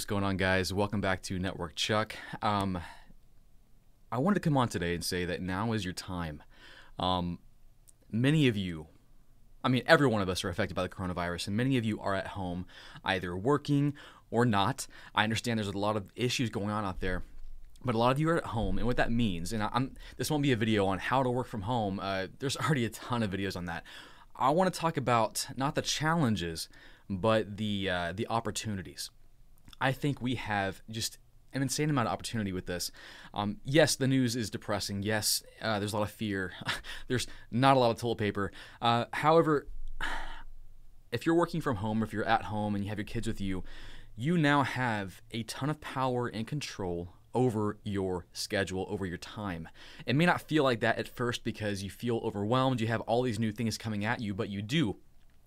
what's going on, guys? Welcome back to Network Chuck. Um, I wanted to come on today and say that now is your time. Um, many of you, I mean, every one of us are affected by the coronavirus, and many of you are at home, either working or not. I understand there's a lot of issues going on out there. But a lot of you are at home, and what that means, and I'm, this won't be a video on how to work from home. Uh, there's already a ton of videos on that. I want to talk about not the challenges, but the uh, the opportunities. I think we have just an insane amount of opportunity with this. Um, yes, the news is depressing. Yes, uh, there's a lot of fear. there's not a lot of toilet paper. Uh, however, if you're working from home or if you're at home and you have your kids with you, you now have a ton of power and control over your schedule, over your time. It may not feel like that at first because you feel overwhelmed, you have all these new things coming at you, but you do.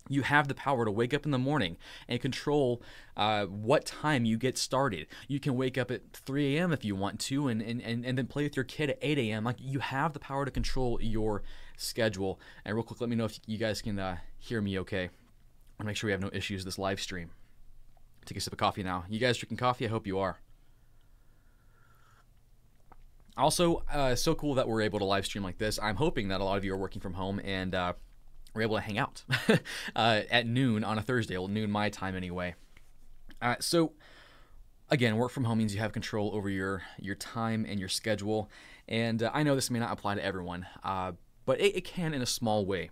You have the power to wake up in the morning and control uh, what time you get started. You can wake up at 3 a.m. if you want to and, and, and, and then play with your kid at 8 a.m. Like you have the power to control your schedule. And real quick, let me know if you guys can uh, hear me okay. I'll make sure we have no issues this live stream. Take a sip of coffee now. You guys drinking coffee? I hope you are. Also, uh, so cool that we're able to live stream like this. I'm hoping that a lot of you are working from home and uh, we're able to hang out uh, at noon on a Thursday, well, noon my time anyway. Uh, so, again, work from home means you have control over your your time and your schedule. And uh, I know this may not apply to everyone, uh, but it, it, can in a small way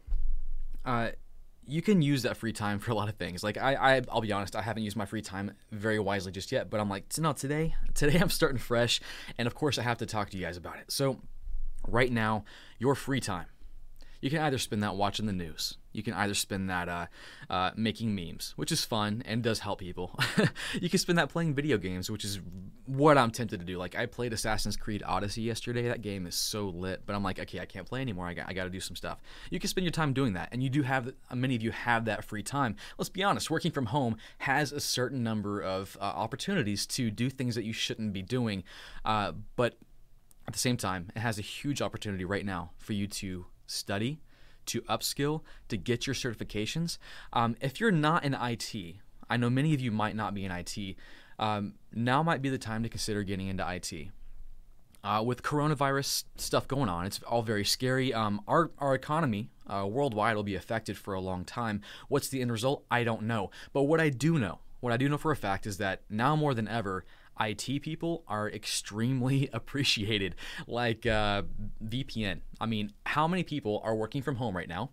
you can use that free time for a lot of things. Like I, I, I'll be honest, I haven't used my free time very wisely just yet. But I'm like, no, today, today I'm starting fresh, and of course I have to talk to you guys about it. So, right now, your free time you can either spend that watching the news. You can either spend that uh, uh, making memes, which is fun and does help people. you can spend that playing video games, which is what I'm tempted to do. Like I played Assassin's Creed Odyssey yesterday. That game is so lit, but I'm like, okay, I can't play anymore. I got, I got to do some stuff. You can spend your time doing that, and you do have many of you have that free time. Let's be honest, working from home has a certain number of uh, opportunities to do things that you shouldn't be doing, uh, but at the same time, it has a huge opportunity right now for you to study, to upskill, to get your certifications. Um, if you're not in IT, I know many of you might not be in IT. Um, now might be the time to consider getting into IT. Uh, with coronavirus stuff going on, it's all very scary. Um, our, our economy uh, worldwide will be affected for a long time. What's the end result? I don't know. But what I do know, what I do know for a fact is that now more than ever, IT people are extremely appreciated, like uh, VPN. I mean, how many people are working from home right now?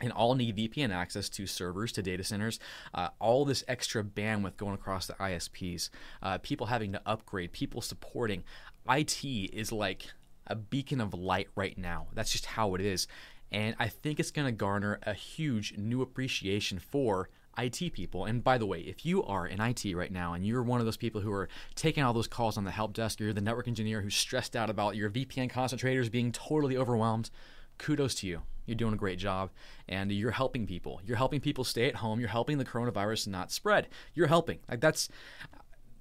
and all need VPN access to servers, to data centers, uh, all this extra bandwidth going across the ISPs, uh, people having to upgrade, people supporting. IT is like a beacon of light right now. That's just how it is. And I think it's going to garner a huge new appreciation for IT people. And by the way, if you are in IT right now and you're one of those people who are taking all those calls on the help desk, you're the network engineer who's stressed out about your VPN concentrators being totally overwhelmed, kudos to you. You're doing a great job and you're helping people. You're helping people stay at home. You're helping the coronavirus not spread. You're helping. Like that's,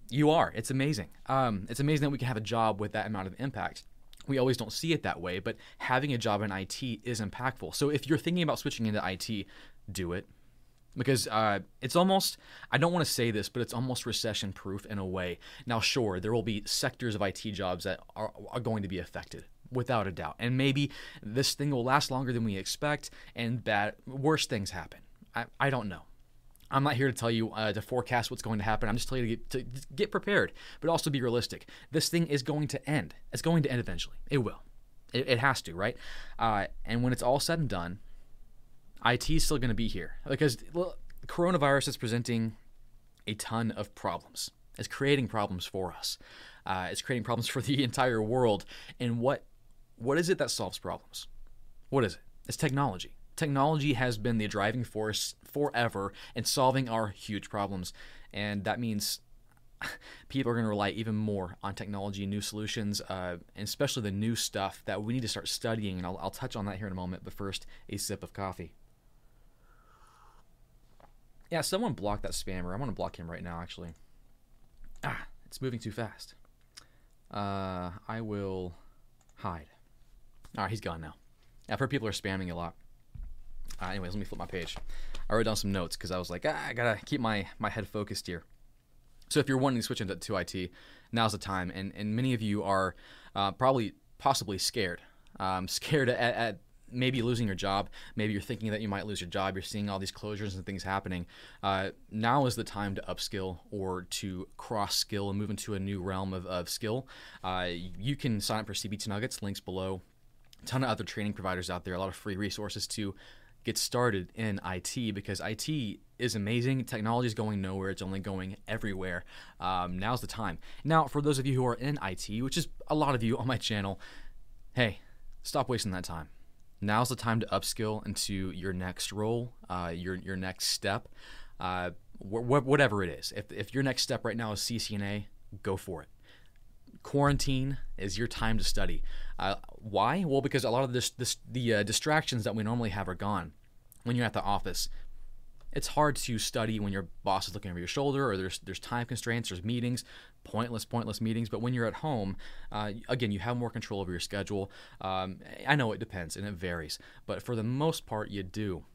you are. It's amazing. Um, it's amazing that we can have a job with that amount of impact we always don't see it that way, but having a job in IT is impactful. So if you're thinking about switching into IT, do it because uh, it's almost i don't want to say this but it's almost recession proof in a way now sure there will be sectors of it jobs that are, are going to be affected without a doubt and maybe this thing will last longer than we expect and bad worse things happen i, I don't know I'm not here to tell you uh, to forecast what's going to happen. I'm just telling you to get, to get prepared, but also be realistic. This thing is going to end. It's going to end eventually. It will. It, it has to, right? Uh, and when it's all said and done, IT is still going to be here because coronavirus is presenting a ton of problems. It's creating problems for us. Uh, it's creating problems for the entire world. And what what is it that solves problems? What is it? It's technology. Technology has been the driving force forever in solving our huge problems, and that means people are going to rely even more on technology, new solutions, uh, and especially the new stuff that we need to start studying. And I'll, I'll touch on that here in a moment. But first, a sip of coffee. Yeah, someone block that spammer. I want to block him right now, actually. Ah, it's moving too fast. Uh, I will hide. All right, he's gone now. I've heard people are spamming a lot. Uh, anyways, let me flip my page. I wrote down some notes because I was like, ah, I gotta keep my my head focused here. So if you're wanting to switch into to IT, now's the time. And and many of you are uh, probably possibly scared, um, scared at, at maybe losing your job. Maybe you're thinking that you might lose your job. You're seeing all these closures and things happening. Uh, now is the time to upskill or to cross skill and move into a new realm of, of skill. Uh, you can sign up for CBT Nuggets, links below. A ton of other training providers out there, a lot of free resources to get started in IT because IT is amazing. Technology is going nowhere, it's only going everywhere. Um, now's the time. Now, for those of you who are in IT, which is a lot of you on my channel, hey, stop wasting that time now's the time to upskill into your next role, uh, your your next step, uh, wh- wh- whatever it is. If, if your next step right now is CCNA, go for it. Quarantine is your time to study. Uh, why? Well, because a lot of this, this the uh, distractions that we normally have are gone when you're at the office it's hard to study when your boss is looking over your shoulder or there's there's time constraints, there's meetings, pointless pointless meetings. But when you're at home, uh, again, you have more control over your schedule. Um, I know it depends and it varies, but for the most part, you do.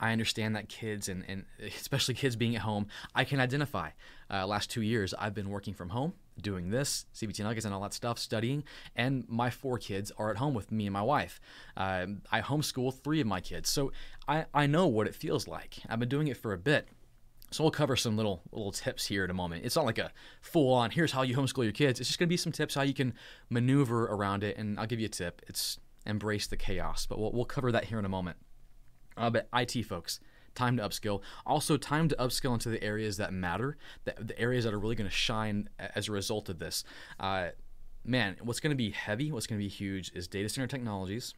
I understand that kids and, and especially kids being at home, I can identify. Uh, last two years, I've been working from home, doing this, CBT Nuggets and all that stuff, studying, and my four kids are at home with me and my wife. Uh, I homeschool three of my kids, so I, I know what it feels like. I've been doing it for a bit. So we'll cover some little little tips here in a moment. It's not like a full on here's how you homeschool your kids. It's just going to be some tips how you can maneuver around it and I'll give you a tip. It's embrace the chaos, but we'll, we'll cover that here in a moment. Uh, but IT folks, time to upskill. Also, time to upskill into the areas that matter, the, the areas that are really going to shine as a result of this. Uh, man, what's going to be heavy, what's going to be huge is data center technologies,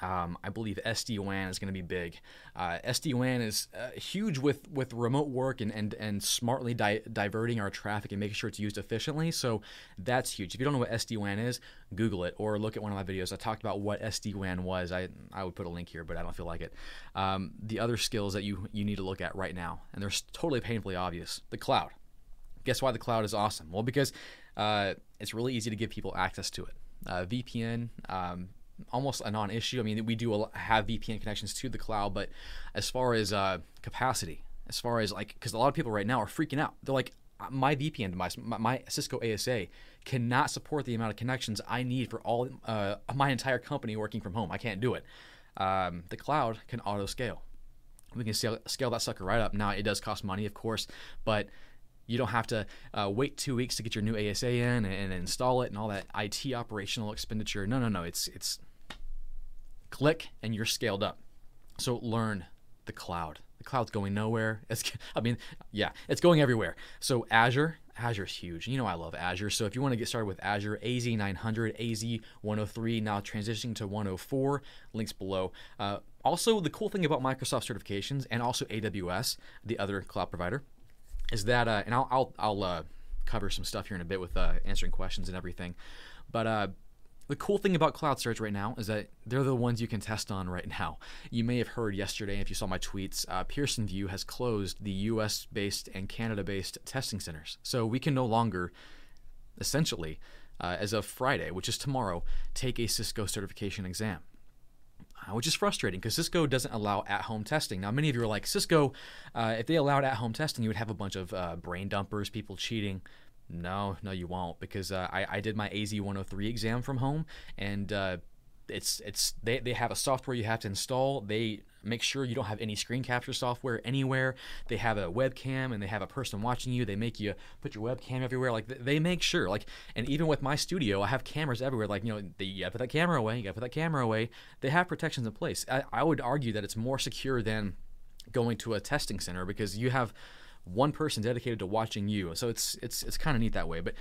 um, I believe SD WAN is going to be big. Uh, SD WAN is uh, huge with, with remote work and, and, and smartly di- diverting our traffic and making sure it's used efficiently. So that's huge. If you don't know what SD WAN is, Google it or look at one of my videos. I talked about what SD WAN was. I, I would put a link here, but I don't feel like it. Um, the other skills that you, you need to look at right now, and they're totally painfully obvious the cloud. Guess why the cloud is awesome? Well, because uh, it's really easy to give people access to it. Uh, VPN, um, almost a non-issue. I mean, we do have VPN connections to the cloud, but as far as uh, capacity, as far as like, because a lot of people right now are freaking out. They're like, uh, my VPN device, my, my, Cisco ASA, cannot support the amount of connections I need for all uh, my entire company working from home. I can't do it. Um, the cloud can auto scale. We can scale, scale that sucker right up. Now it does cost money, of course, but you don't have to uh, wait two weeks to get your new ASA in and, and, install it and all that IT operational expenditure. No, no, no. It's it's click and you're scaled up. So learn the cloud. The cloud's going nowhere. It's, I mean, yeah, it's going everywhere. So Azure, Azure's huge. You know I love Azure. So if you want to get started with Azure, AZ900, AZ103, now transitioning to 104, links below. Uh, also, the cool thing about Microsoft certifications and also AWS, the other cloud provider, is that, uh, and I'll, I'll, I'll uh, cover some stuff here in a bit with uh, answering questions and everything, but uh, the cool thing about cloud certs right now is that they're the ones you can test on right now. You may have heard yesterday, if you saw my tweets, uh, Pearson VUE has closed the US based and Canada based testing centers. So we can no longer, essentially, uh, as of Friday, which is tomorrow, take a Cisco certification exam. Uh, which is frustrating because Cisco doesn't allow at home testing. Now, many of you are like, Cisco, uh, if they allowed at home testing, you would have a bunch of uh, brain dumpers, people cheating. No, no, you won't because uh, I, I did my AZ 103 exam from home and uh, it's it's they, they have a software you have to install. They make sure you don't have any screen capture software anywhere. They have a webcam and they have a person watching you. They make you put your webcam everywhere. Like they make sure. Like and even with my studio, I have cameras everywhere. Like you know, they, you gotta put that camera away. You gotta put that camera away. They have protections in place. I, I would argue that it's more secure than going to a testing center because you have one person dedicated to watching you. So it's it's it's kind of neat that way. But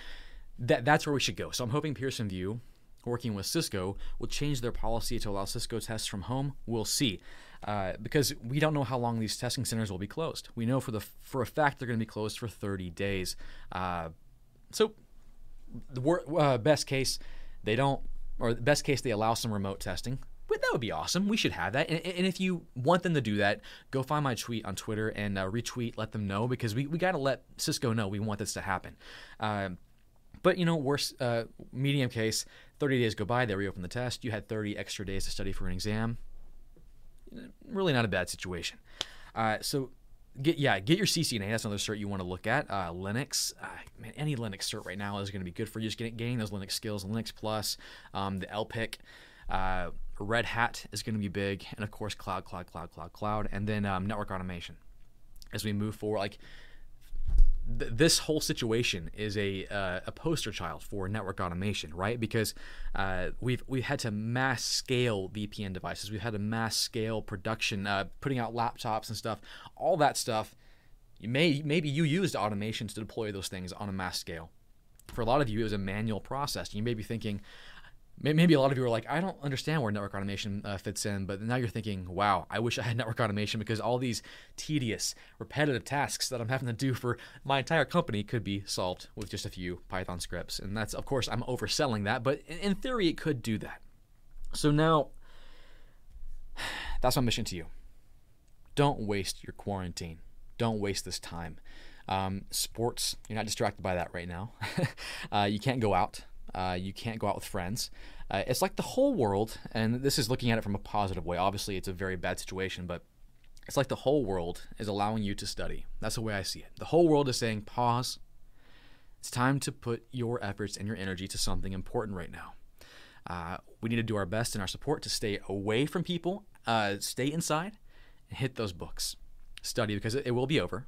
that that's where we should go. So I'm hoping Pearson VUE, working with Cisco, will change their policy to allow Cisco tests from home. We'll see. Uh, because we don't know how long these testing centers will be closed. We know for the for a fact they're going to be closed for 30 days. Uh, so, the wor- uh, best case, they don't, or the best case they allow some remote testing that would be awesome. We should have that. And, and, if you want them to do that, go find my tweet on Twitter and uh, retweet, let them know because we, we got to let Cisco know we want this to happen. Um, but you know, worst uh, medium case, 30 days go by, they reopen the test. You had 30 extra days to study for an exam. Really not a bad situation. Uh, so get yeah, get your CCNA. That's another cert you want to look at. Uh, Linux, uh, man, any Linux cert right now is going to be good for you. Just getting, those Linux skills. Linux Plus, um, the LPIC, uh, Red Hat is going to be big, and of course, cloud, cloud, cloud, cloud, cloud, and then um, network automation. As we move forward, like th- this whole situation is a uh, a poster child for network automation, right? Because uh, we've we've had to mass scale VPN devices, we've had to mass scale production, uh, putting out laptops and stuff. All that stuff, you may maybe you used automations to deploy those things on a mass scale. For a lot of you, it was a manual process. You may be thinking, maybe a lot of you are like, I don't understand where network automation uh, fits in, but now you're thinking, wow, I wish I had network automation because all these tedious, repetitive tasks that I'm having to do for my entire company could be solved with just a few Python scripts. And that's, of course, I'm overselling that, but in, theory, it could do that. So now, that's my mission to you. Don't waste your quarantine. Don't waste this time. Um, sports, you're not distracted by that right now. uh, you can't go out. Uh, you can't go out with friends. Uh, it's like the whole world, and this is looking at it from a positive way. Obviously, it's a very bad situation, but it's like the whole world is allowing you to study. That's the way I see it. The whole world is saying, pause. It's time to put your efforts and your energy to something important right now. Uh, we need to do our best in our support to stay away from people, uh, stay inside, and hit those books. Study because it, it will be over.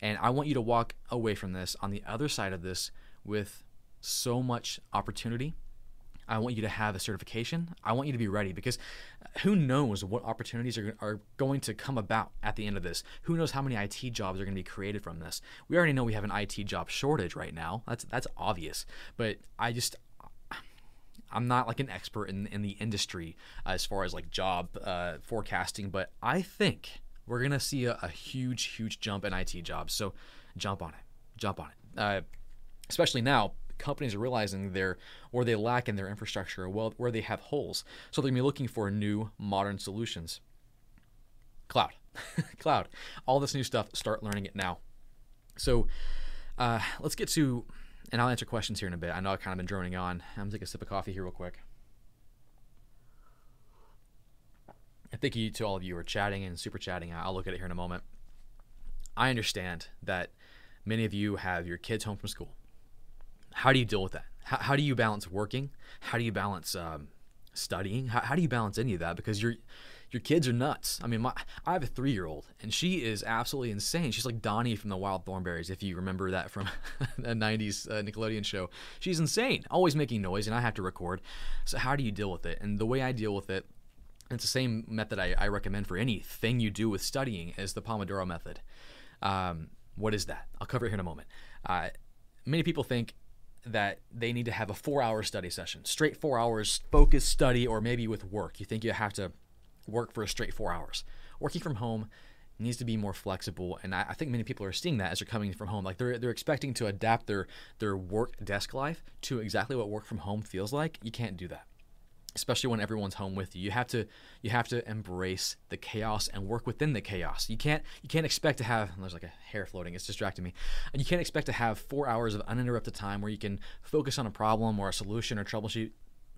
And I want you to walk away from this on the other side of this with so much opportunity. I want you to have a certification. I want you to be ready because who knows what opportunities are, are going to come about at the end of this? Who knows how many IT jobs are going to be created from this? We already know we have an IT job shortage right now. That's that's obvious. But I just I'm not like an expert in in the industry as far as like job uh, forecasting, but I think we're gonna see a, a, huge huge jump in IT jobs. So jump on it, jump on it. Uh, especially now companies are realizing they're or they lack in their infrastructure, well, where they have holes. So they're gonna be looking for new modern solutions. Cloud, cloud, all this new stuff. Start learning it now. So uh, let's get to, and I'll answer questions here in a bit. I know I've kind of been droning on. I'm gonna take a sip of coffee here real quick. And thank you to all of you who are chatting and super chatting. I'll look at it here in a moment. I understand that many of you have your kids home from school how do you deal with that? How, how do you balance working? How do you balance um, studying? How, how do you balance any of that? Because your your kids are nuts. I mean, my, I have a three year old, and she is absolutely insane. She's like Donnie from the Wild Thornberrys, if you remember that from a 90s uh, Nickelodeon show. She's insane, always making noise, and I have to record. So, how do you deal with it? And the way I deal with it, it's the same method I, I recommend for anything you do with studying, is the Pomodoro method. Um, what is that? I'll cover it here in a moment. Uh, many people think that they need to have a four hour study session, straight four hours, focused study, or maybe with work. You think you have to work for a straight four hours. Working from home needs to be more flexible, and I, I think many people are seeing that as they're coming from home. Like they're they're expecting to adapt their their work desk life to exactly what work from home feels like. You can't do that especially when everyone's home with you. You have to you have to embrace the chaos and work within the chaos. You can't you can't expect to have there's like a hair floating. It's distracting me. And you can't expect to have four hours of uninterrupted time where you can focus on a problem or a solution or troubleshoot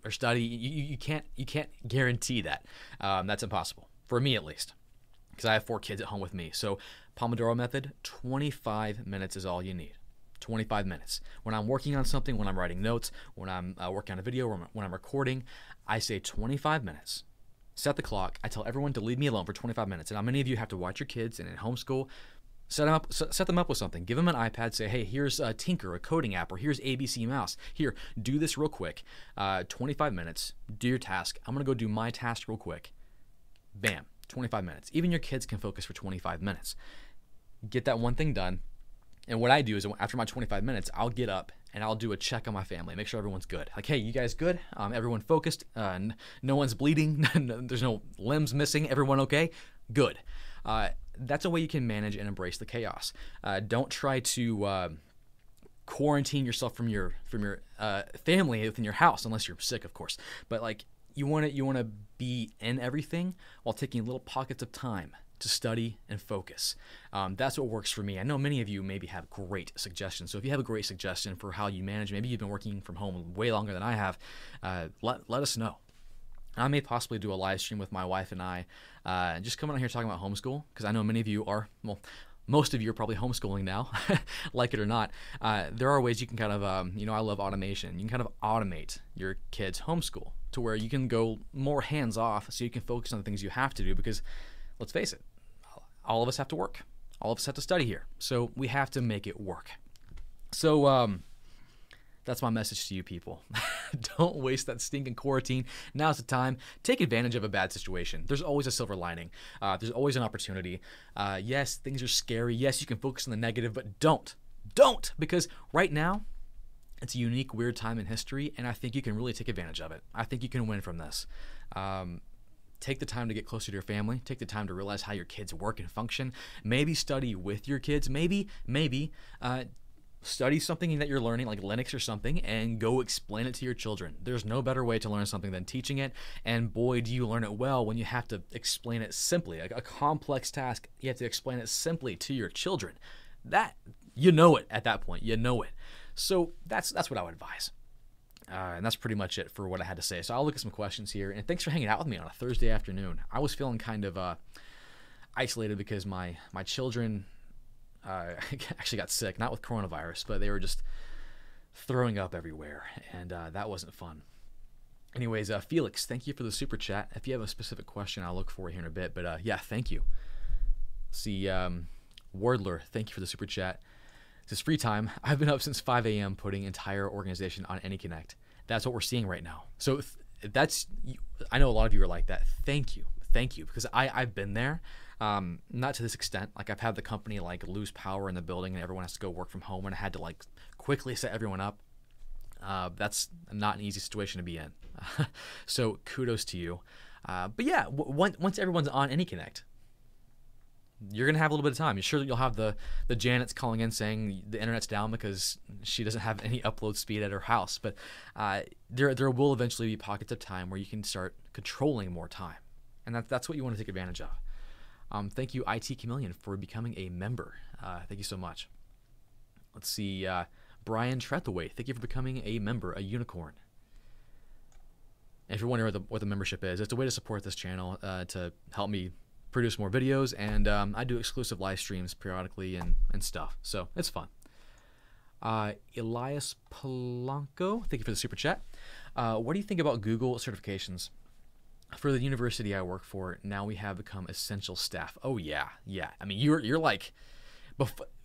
or study. You, you can't you can't guarantee that. Um, that's impossible for me at least because I have four kids at home with me. So Pomodoro method, 25 minutes is all you need. 25 minutes. When I'm working on something, when I'm writing notes, when I'm uh, working on a video, when I'm recording, I say 25 minutes. Set the clock. I tell everyone to leave me alone for 25 minutes. And how many of you have to watch your kids and in homeschool? Set them up. Set them up with something. Give them an iPad. Say, hey, here's a Tynker, a coding app, or here's ABC Mouse. Here, do this real quick. Uh, 25 minutes. Do your task. I'm gonna go do my task real quick. Bam. 25 minutes. Even your kids can focus for 25 minutes. Get that one thing done. And what I do is after my 25 minutes, I'll get up and I'll do a check on my family, make sure everyone's good. Like, hey, you guys good? Um, everyone focused? Uh, no one's bleeding? There's no limbs missing? Everyone okay? Good. Uh, that's a way you can manage and embrace the chaos. Uh, don't try to uh, quarantine yourself from your from your uh, family within your house, unless you're sick, of course. But like, you want to you want to be in everything while taking little pockets of time to study and focus. Um, that's what works for me. I know many of you maybe have great suggestions. So if you have a great suggestion for how you manage, maybe you've been working from home way longer than I have, uh, let, let us know. I may possibly do a live stream with my wife and I, uh, just coming on here talking about homeschool because I know many of you are well. most of you are probably homeschooling now, like it or not. Uh, there are ways you can kind of, um, you know, I love automation. You can kind of automate your kids' homeschool to where you can go more hands off so you can focus on the things you have to do because, let's face it, all of us have to work. All of us have to study here. So we have to make it work. So, um, that's my message to you people. Don't waste that stinking quarantine. Now's the time. Take advantage of a bad situation. There's always a silver lining. Uh, there's always an opportunity. Uh, yes, things are scary. Yes, you can focus on the negative, but don't. Don't! Because right now, it's a unique, weird time in history, and I think you can really take advantage of it. I think you can win from this. Um, take the time to get closer to your family take the time to realize how your kids work and function maybe study with your kids maybe maybe uh, study something that you're learning, like Linux or something, and go explain it to your children. There's no better way to learn something than teaching it. And boy, do you learn it well when you have to explain it simply. A, a complex task, you have to explain it simply to your children. That you know it at that point. You know it. So that's that's what I would advise. Uh, and that's pretty much it for what I had to say. So I'll look at some questions here. And thanks for hanging out with me on a Thursday afternoon. I was feeling kind of uh, isolated because my my children uh, actually got sick, not with coronavirus, but they were just throwing up everywhere, and uh, that wasn't fun. Anyways, uh, Felix, thank you for the super chat. If you have a specific question, I'll look for it here in a bit. But uh, yeah, thank you. See, um, Wardler, thank you for the super chat. This is free time. I've been up since 5 a.m. putting entire organization on AnyConnect. That's what we're seeing right now. So that's, I know a lot of you are like that. Thank you, thank you, because I I've been there. Um, not to this extent. Like I've had the company like lose power in the building and everyone has to go work from home, and I had to like quickly set everyone up. Uh, that's not an easy situation to be in. so kudos to you. Uh, but yeah, w- once everyone's on AnyConnect, you're gonna have a little bit of time. You're sure that you'll have the the Janet's calling in saying the internet's down because she doesn't have any upload speed at her house. But uh, there there will eventually be pockets of time where you can start controlling more time, and that, that's what you want to take advantage of. Um, thank you, IT Chameleon, for becoming a member. Uh, thank you so much. Let's see, uh, Brian Trethaway, thank you for becoming a member, a unicorn. And if you're wondering what the, what the membership is, it's a way to support this channel uh, to help me produce more videos, and um, I do exclusive live streams periodically and, and stuff. So it's fun. Uh, Elias Polanco, thank you for the super chat. Uh, what do you think about Google certifications? for the university I work for, now we have become essential staff. Oh yeah, yeah. I mean, you're you're like,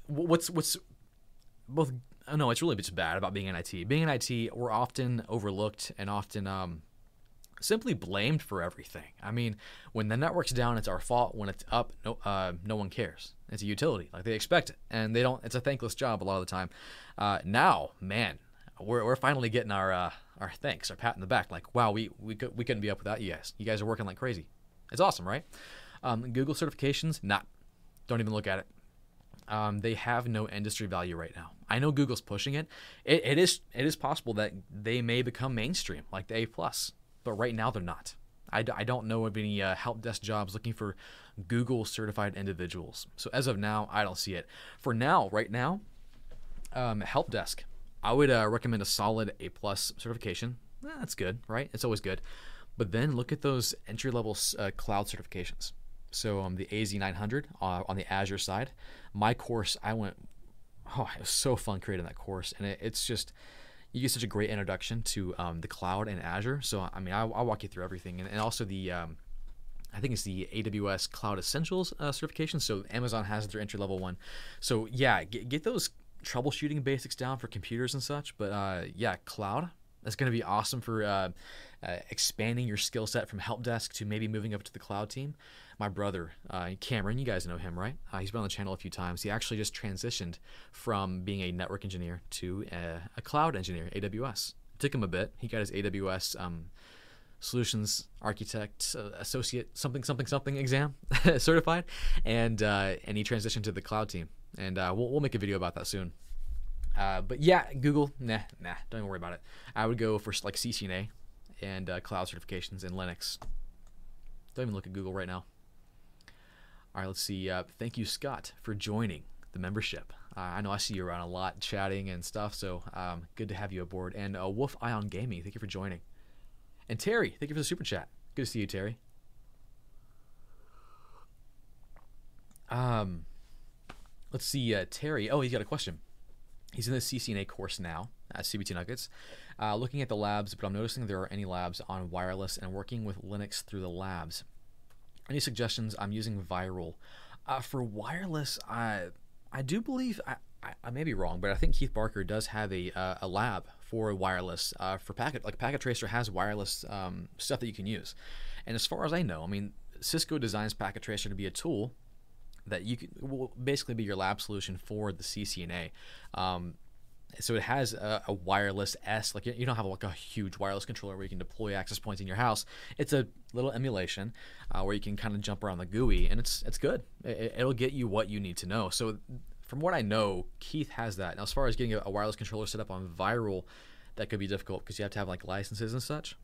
what's what's both. Oh no, it's really just bad about being in IT. Being in IT, we're often overlooked and often um, simply blamed for everything. I mean, when the network's down, it's our fault. When it's up, no, uh, no one cares. It's a utility, like they expect it, and they don't. It's a thankless job a lot of the time. Uh, now, man, we're we're finally getting our uh, our thanks, our pat in the back. Like, wow, we we could, we couldn't be up without you guys. You guys are working like crazy. It's awesome, right? Um, Google certifications, not. Don't even look at it. Um, they have no industry value right now. I know Google's pushing it. it. It is it is possible that they may become mainstream, like the A plus, but right now they're not. I, I don't know of any uh, help desk jobs looking for Google certified individuals. So as of now, I don't see it. For now, right now, um, help desk I would uh, recommend a solid A plus certification. Eh, that's good, right? It's always good. But then look at those entry level uh, cloud certifications. So um, the AZ900 uh, on the Azure side, my course, I went, oh, it was so fun creating that course, and it, it's just you get such a great introduction to um, the cloud and Azure. So I mean, I'll, I'll walk you through everything, and, and also the um, I think it's the AWS Cloud Essentials uh, certification. So Amazon has their entry level one. So yeah, get, get those troubleshooting basics down for computers and such. But uh, yeah, cloud that's going to be awesome for uh, uh, expanding your skill set from help desk to maybe moving up to the cloud team. My brother uh, Cameron, you guys know him, right? Uh, he's been on the channel a few times. He actually just transitioned from being a network engineer to a, a cloud engineer, AWS. It took him a bit. He got his AWS. Um, solutions architect uh, associate something something something exam certified and uh, and he transitioned to the cloud team and uh, we'll, we'll make a video about that soon. Uh, but yeah, Google, nah, nah, don't even worry about it. I would go for like CCNA and uh, cloud certifications in Linux. Don't even look at Google right now. All right, let's see. Uh, thank you, Scott, for joining the membership. Uh, I know I see you around a lot chatting and stuff, so um, good to have you aboard. And uh, Wolf Ion Gaming, thank you for joining. And Terry, thank you for the super chat. Good to see you, Terry. Um, let's see, Terry. Oh, he's got a question. He's in the CCNA course now at CBT Nuggets, uh, looking at the labs, but I'm noticing there are any labs on wireless and working with Linux through the labs. Any suggestions? I'm using VIRL. Uh, for wireless, I I do believe I, I, I, may be wrong, but I think Keith Barker does have a uh, a lab for wireless uh, for packet like Packet Tracer has wireless um, stuff that you can use. And as far as I know, I mean Cisco designs Packet Tracer to be a tool that you can will basically be your lab solution for the CCNA. Um, so it has a, a, wireless S, like you don't have like a huge wireless controller where you can deploy access points in your house. It's a little emulation uh, where you can kind of jump around the GUI, and it's it's good. It, will get you what you need to know. So from what I know, Keith has that. Now, as far as getting a, a wireless controller set up on VIRL, that could be difficult because you have to have like licenses and such.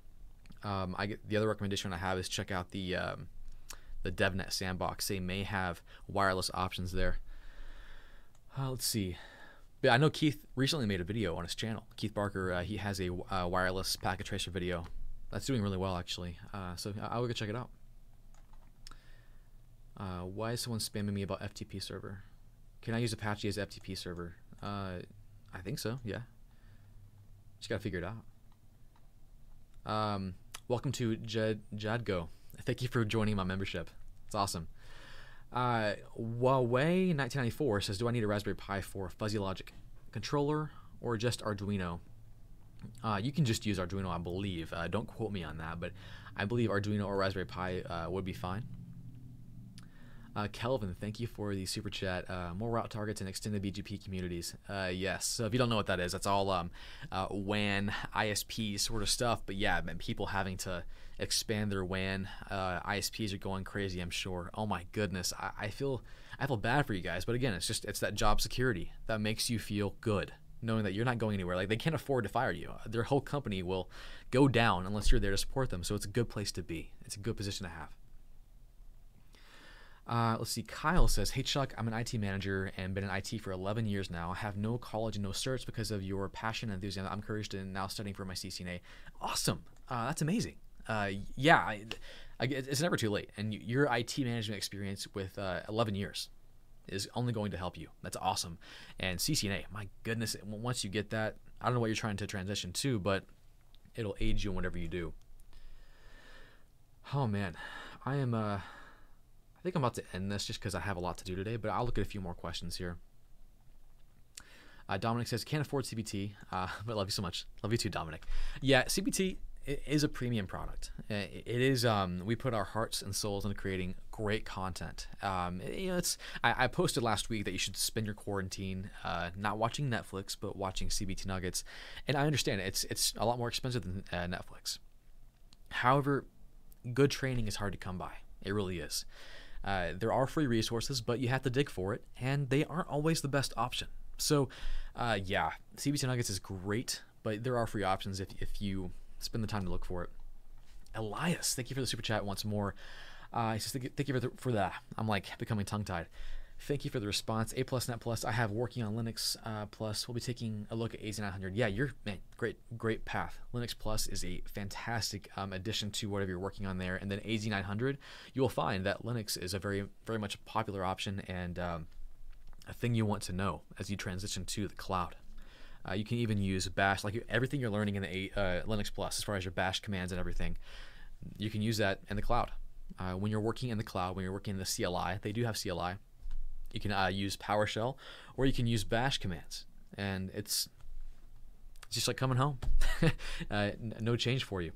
Um, I get, the other recommendation I have is check out the um, the DevNet sandbox. They may have wireless options there. Uh, let's see. But I know Keith recently made a video on his channel. Keith Barker, uh, he has a uh, wireless packet tracer video that's doing really well actually. Uh, so I will go check it out. Uh, why is someone spamming me about FTP server? Can I use Apache as FTP server? Uh, I think so. Yeah. Just gotta figure it out. Um, welcome to Jad Jadgo. Thank you for joining my membership. It's awesome. Uh, Huawei 1994 says, "Do I need a Raspberry Pi for fuzzy logic controller or just Arduino?" Uh, you can just use Arduino, I believe. Uh, don't quote me on that, but I believe Arduino or Raspberry Pi uh, would be fine. Uh, Kelvin, thank you for the super chat. Uh, more route targets and extended BGP communities. Uh, yes. So if you don't know what that is, that's all um, uh, WAN, ISP sort of stuff. But yeah, man, people having to expand their WAN. Uh, ISPs are going crazy. I'm sure. Oh my goodness, I, I feel I feel bad for you guys. But again, it's just it's that job security that makes you feel good knowing that you're not going anywhere. Like they can't afford to fire you. Their whole company will go down unless you're there to support them. So it's a good place to be. It's a good position to have. Uh, let's see. Kyle says, "Hey Chuck, I'm an IT manager and been in IT for 11 years now. I have no college and no certs because of your passion and enthusiasm. I'm encouraged and now studying for my CCNA. Awesome. Uh, that's amazing. Uh, yeah, I, I, it's never too late. And your IT management experience with uh, 11 years is only going to help you. That's awesome. And CCNA, my goodness, once you get that, I don't know what you're trying to transition to, but it'll aid you in whatever you do. Oh man, I am. Uh, I think I'm about to end this just because I have a lot to do today, but I'll look at a few more questions here. Uh, Dominic says, can't afford CBT, uh, but love you so much. Love you too, Dominic. Yeah, CBT is a premium product. It is. Um, we put our hearts and souls into creating great content. Um, you know, it's. I, I, posted last week that you should spend your quarantine uh, not watching Netflix, but watching CBT Nuggets. And I understand it's it's a lot more expensive than uh, Netflix. However, good training is hard to come by. It really is. Uh, there are free resources, but you have to dig for it, and they aren't always the best option. So, uh, yeah, CBT Nuggets is great, but there are free options if, if you spend the time to look for it. Elias, thank you for the super chat once more. Uh, he says, thank you, for, the, for that. I'm like becoming tongue tied. Thank you for the response. A plus Net Plus. I have working on Linux uh, Plus. We'll be taking a look at AZ900. Yeah, you're man, great, great path. Linux Plus is a fantastic um, addition to whatever you're working on there. And then AZ900, you will find that Linux is a very, very much a popular option and um, a thing you want to know as you transition to the cloud. Uh, you can even use Bash, like everything you're learning in the uh, Linux Plus, as far as your Bash commands and everything. You can use that in the cloud. Uh, when you're working in the cloud, when you're working in the CLI, they do have CLI you can uh, use PowerShell or you can use Bash commands, and it's it's just like coming home. uh, no change for you.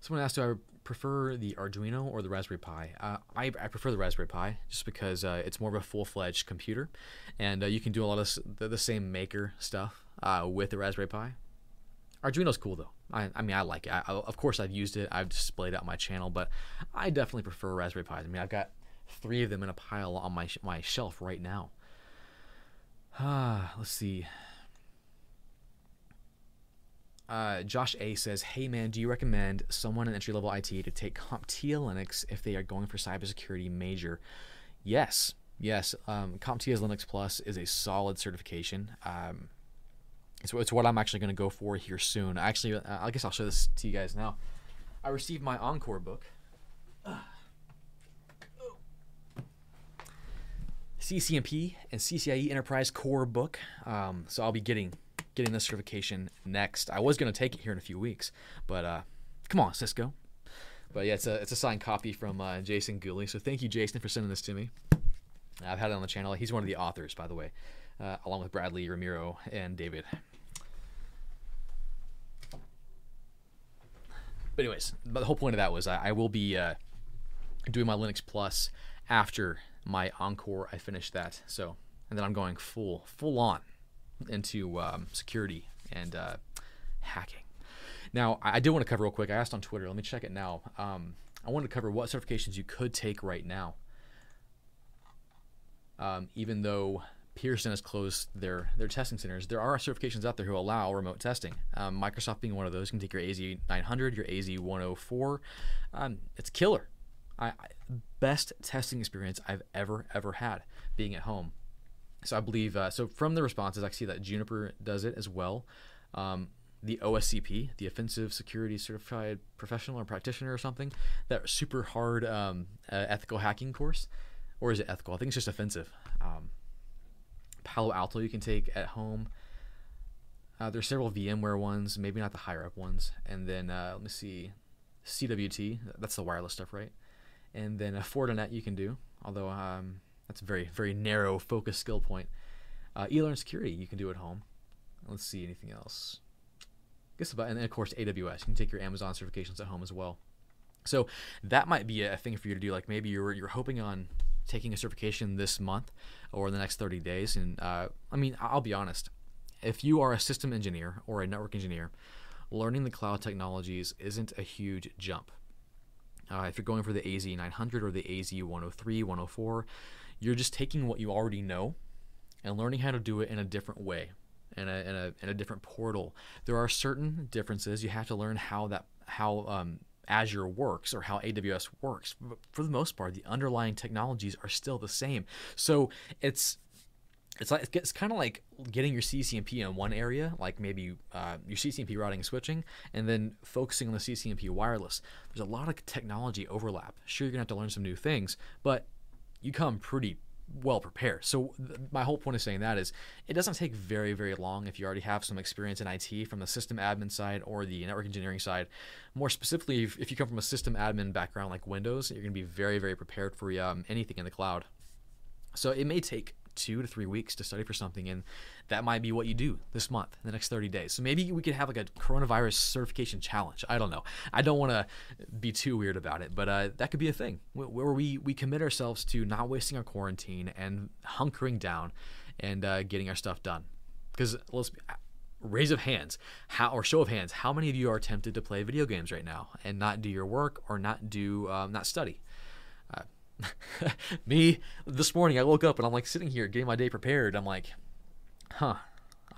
Someone asked, do I prefer the Arduino or the Raspberry Pi? Uh, I, I, prefer the Raspberry Pi just because uh, it's more of a full-fledged computer, and uh, you can do a lot of the, the same maker stuff uh, with the Raspberry Pi. Arduino's cool though. I, I mean, I like it. I, of course, I've used it. I've displayed it on my channel, but I definitely prefer Raspberry Pis. I mean, I've got three of them in a pile on my my shelf right now. Ah, let's see. Uh, Josh A says, "Hey man, do you recommend someone in entry level IT to take CompTIA Linux if they are going for cybersecurity major?" Yes, yes. Um, CompTIA's Linux Plus is a solid certification. Um, it's, it's what I'm actually going to go for here soon. Actually, uh, I guess I'll show this to you guys now. I received my ENCOR book. Uh CCNP and CCIE Enterprise Core book. Um, so I'll be getting getting this certification next. I was going to take it here in a few weeks, but uh, come on, Cisco. But yeah, it's a it's a signed copy from uh, Jason Gooley. So thank you, Jason, for sending this to me. I've had it on the channel. He's one of the authors, by the way, uh, along with Bradley, Ramiro, and David. But anyways, but the whole point of that was I, I will be uh, doing my Linux Plus after my ENCOR. I finished that, so and then I'm going full full on into um, security and uh, hacking. Now, I, did want to cover real quick. I asked on Twitter. Let me check it now. Um, I wanted to cover what certifications you could take right now. Um, even though Pearson has closed their their testing centers, there are certifications out there who allow remote testing. Um, Microsoft being one of those, you can take your AZ 900, your AZ 104. Um, it's killer. I, best testing experience I've ever ever had being at home. So I believe uh, so from the responses I see that Juniper does it as well. Um, the OSCP, the Offensive Security Certified Professional or Practitioner or something, that super hard um, uh, ethical hacking course, or is it ethical? I think it's just offensive. Um, Palo Alto you can take at home. Uh, there's several VMware ones, maybe not the higher up ones, and then uh, let me see, CWT. That's the wireless stuff, right? And then a Fortinet you can do, although um, that's a very very narrow focus skill point. Uh, eLearn Security you can do at home. Let's see anything else. I guess about, and then of course AWS. You can take your Amazon certifications at home as well. So that might be a thing for you to do. Like maybe you're you're hoping on taking a certification this month or the next 30 days. And uh, I mean, I'll be honest. If you are a system engineer or a network engineer, learning the cloud technologies isn't a huge jump. Uh, if you're going for the AZ900 or the AZ103, 104, you're just taking what you already know and learning how to do it in a different way, in a, in a, in a different portal. There are certain differences. You have to learn how that how um, Azure works or how AWS works. But for the most part, the underlying technologies are still the same. So it's it's like it's kind of like getting your CCNP in one area, like maybe uh, your CCNP routing and switching, and then focusing on the CCNP wireless. There's a lot of technology overlap. Sure, you're gonna have to learn some new things, but you come pretty well prepared. So th- my whole point of saying that is it doesn't take very very long if you already have some experience in IT from the system admin side or the network engineering side. More specifically, if, if you come from a system admin background like Windows, you're to be very very prepared for um, anything in the cloud. So it may take two to three weeks to study for something, and that might be what you do this month, the next 30 days. So maybe we could have like a coronavirus certification challenge. I don't know. I don't want to be too weird about it, but uh, that could be a thing where we we commit ourselves to not wasting our quarantine and hunkering down and uh, getting our stuff done. Because let's raise of hands, how or show of hands, how many of you are tempted to play video games right now and not do your work or not do um, not study? me this morning i woke up and i'm like sitting here getting my day prepared. I'm like huh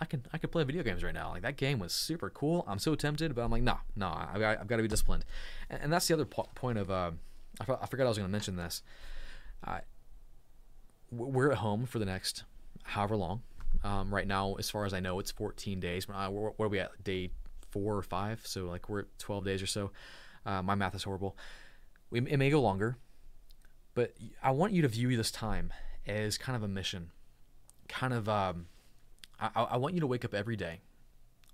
i can i can play video games right now. Like that game was super cool. I'm so tempted but i'm like no no i've, I've got to be disciplined. And, and, that's the other po- point of uh, I, I forgot i was going to mention this. Uh, we're at home for the next however long. Um, right now as far as i know it's 14 days. Uh, what are we at? Day four or five? So like we're at 12 days or so. Uh, my math is horrible. We, it may go longer but I want you to view this time as kind of a mission. Kind of, um, I, I want you to wake up every day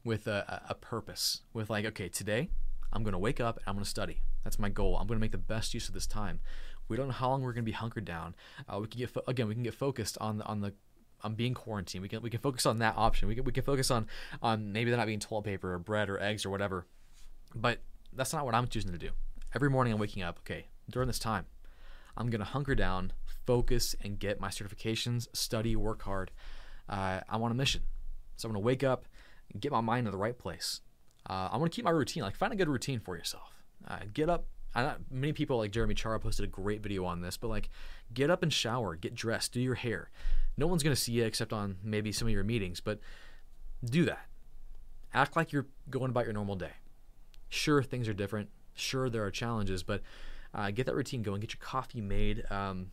with a, a purpose. With like, okay, today I'm going to wake up and I'm going to study. That's my goal. I'm going to make the best use of this time. We don't know how long we're going to be hunkered down. Uh, we can get fo- again. We can get focused on the, on the on being quarantined. We can we can focus on that option. We can we can focus on on maybe they're not being toilet paper or bread or eggs or whatever. But that's not what I'm choosing to do. Every morning I'm waking up. Okay, during this time, I'm going to hunker down, focus, and get my certifications, study, work hard. Uh, I'm on a mission. So I'm going to wake up and get my mind in the right place. Uh, I'm going to keep my routine. Like, find a good routine for yourself. Uh, get up. I, many people, like Jeremy Cioara, posted a great video on this, but like, get up and shower, get dressed, do your hair. No one's going to see you except on maybe some of your meetings, but do that. Act like you're going about your normal day. Sure, things are different. Sure, there are challenges, but uh, get that routine going. Get your coffee made. Um,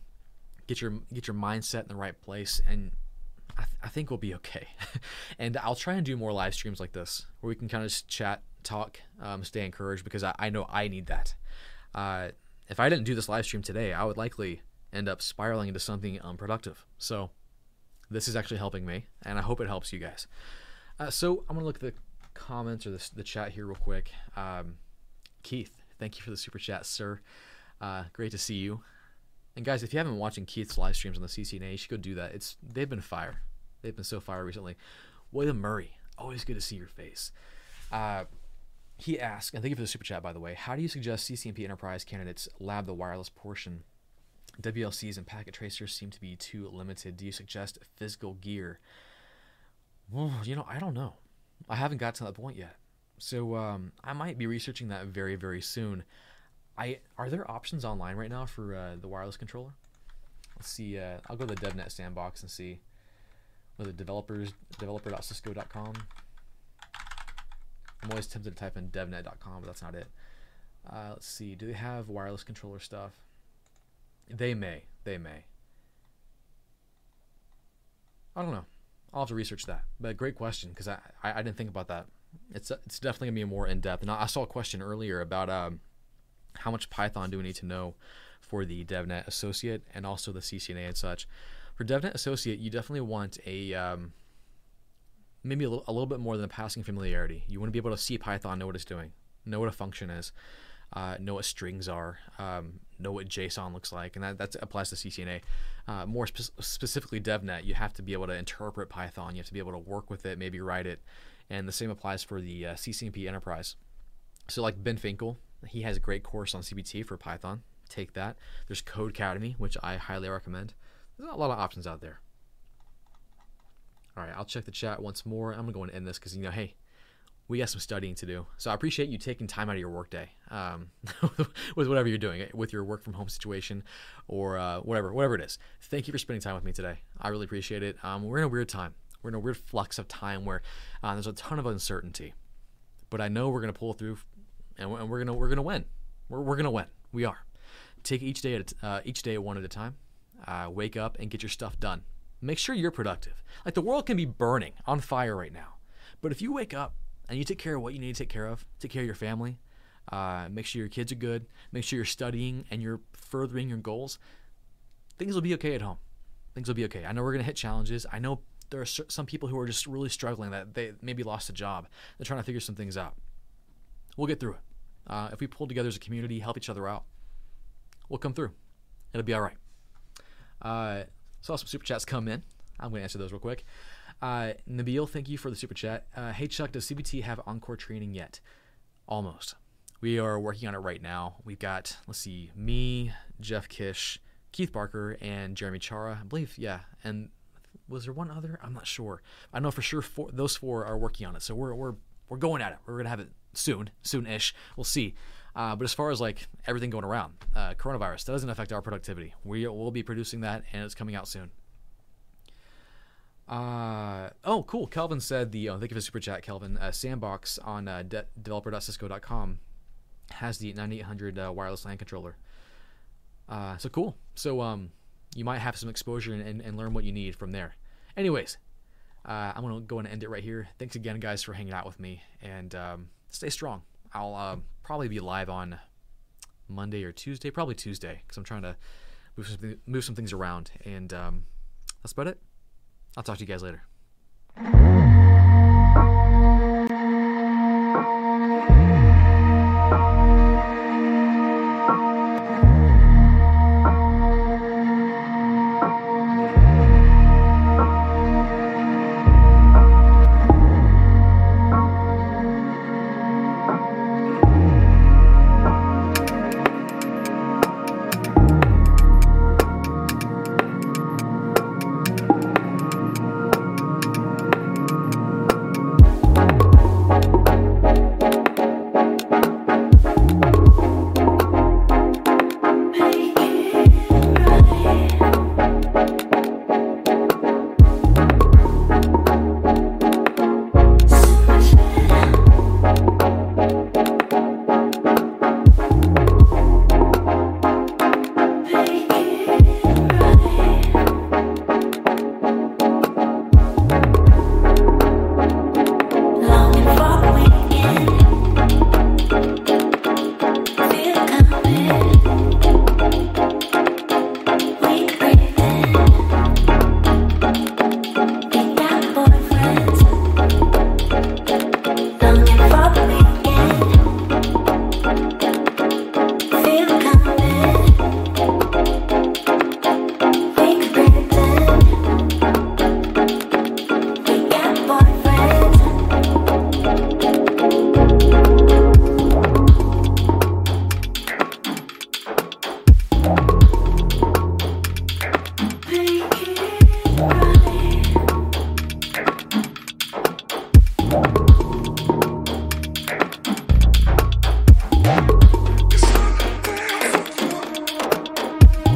get your get your mindset in the right place, and I, th- I think we'll be okay. and I'll try and do more live streams like this, where we can kind of just chat, talk, um, stay encouraged, because I, I know I need that. Uh, if I didn't do this live stream today, I would likely end up spiraling into something unproductive. So this is actually helping me, and I hope it helps you guys. Uh, so I'm gonna look at the comments or the, the chat here real quick. Um, Keith, thank you for the super chat, sir. Uh, great to see you. And guys, if you haven't been watching Keith's live streams on the CCNA, you should go do that. It's they've been fire. They've been so fire recently. William Murray, always good to see your face. Uh, he asked, and thank you for the super chat by the way. How do you suggest CCNP Enterprise candidates lab the wireless portion? WLCs and packet tracers seem to be too limited. Do you suggest physical gear? Well, you know, I don't know. I haven't got to that point yet. So um, I might be researching that very, very soon. I are there options online right now for uh, the wireless controller? Let's see. Uh, I'll go to the DevNet sandbox and see. Was it developers developer.cisco.com? I'm always tempted to type in devnet.com, but that's not it. Uh, let's see. Do they have wireless controller stuff? They may. They may. I don't know. I'll have to research that. But great question because I, I, I didn't think about that. It's it's definitely gonna be more in depth. And I, I saw a question earlier about um, how much Python do we need to know for the DevNet Associate and also the CCNA and such. For DevNet Associate, you definitely want a um, maybe a little, a little bit more than a passing familiarity. You want to be able to see Python, know what it's doing, know what a function is, uh, know what strings are, um, know what JSON looks like, and that, that applies to CCNA. Uh, more spe- specifically, DevNet, you have to be able to interpret Python. You have to be able to work with it, maybe write it, and the same applies for the uh, CCNP Enterprise. So, like Ben Finkel, he has a great course on CBT for Python. Take that. There's Codecademy, which I highly recommend. There's a lot of options out there. All right, I'll check the chat once more. I'm gonna go and end this because you know, hey, we got some studying to do. So I appreciate you taking time out of your workday um, with whatever you're doing, with your work from home situation or uh, whatever, whatever it is. Thank you for spending time with me today. I really appreciate it. Um, we're in a weird time. We're in a weird flux of time where uh, there's a ton of uncertainty, but I know we're gonna pull through, and we're gonna we're gonna win. We're, we're gonna win. We are. Take each day at uh, each day one at a time. Uh, wake up and get your stuff done. Make sure you're productive. Like the world can be burning on fire right now, but if you wake up and you take care of what you need to take care of, take care of your family, uh, make sure your kids are good, make sure you're studying and you're furthering your goals, things will be okay at home. Things will be okay. I know we're to hit challenges. I know there are some people who are just really struggling that they maybe lost a job. They're trying to figure some things out. We'll get through it. Uh, if we pull together as a community, help each other out, we'll come through. It'll be all right. Uh, saw some super chats come in. I'm going to answer those real quick. Uh, Nabil, thank you for the super chat. Uh, hey Chuck, does CBT have ENCOR training yet? Almost. We are working on it right now. We've got, let's see, me, Jeff Kish, Keith Barker, and Jeremy Cioara. I believe, yeah. And was there one other? I'm not sure. I know for sure four, those four are working on it. So we're, we're, we're going at it. We're going to have it soon, soon-ish. We'll see. Uh, but as far as like everything going around, uh, coronavirus that doesn't affect our productivity. We will be producing that, and it's coming out soon. Uh, oh, cool. Kelvin said the, oh, thank you for super chat, Kelvin. Uh, Sandbox on uh, de- developer.cisco.com has the 9800 uh, wireless LAN controller. Uh, so cool. So um, you might have some exposure and, and, and learn what you need from there. Anyways, I'm to go and end it right here. Thanks again, guys, for hanging out with me. And um, stay strong. I'll uh, probably be live on Monday or Tuesday, probably Tuesday, because I'm trying to move some, move some things around. And um, that's about it. I'll talk to you guys later.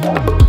Thank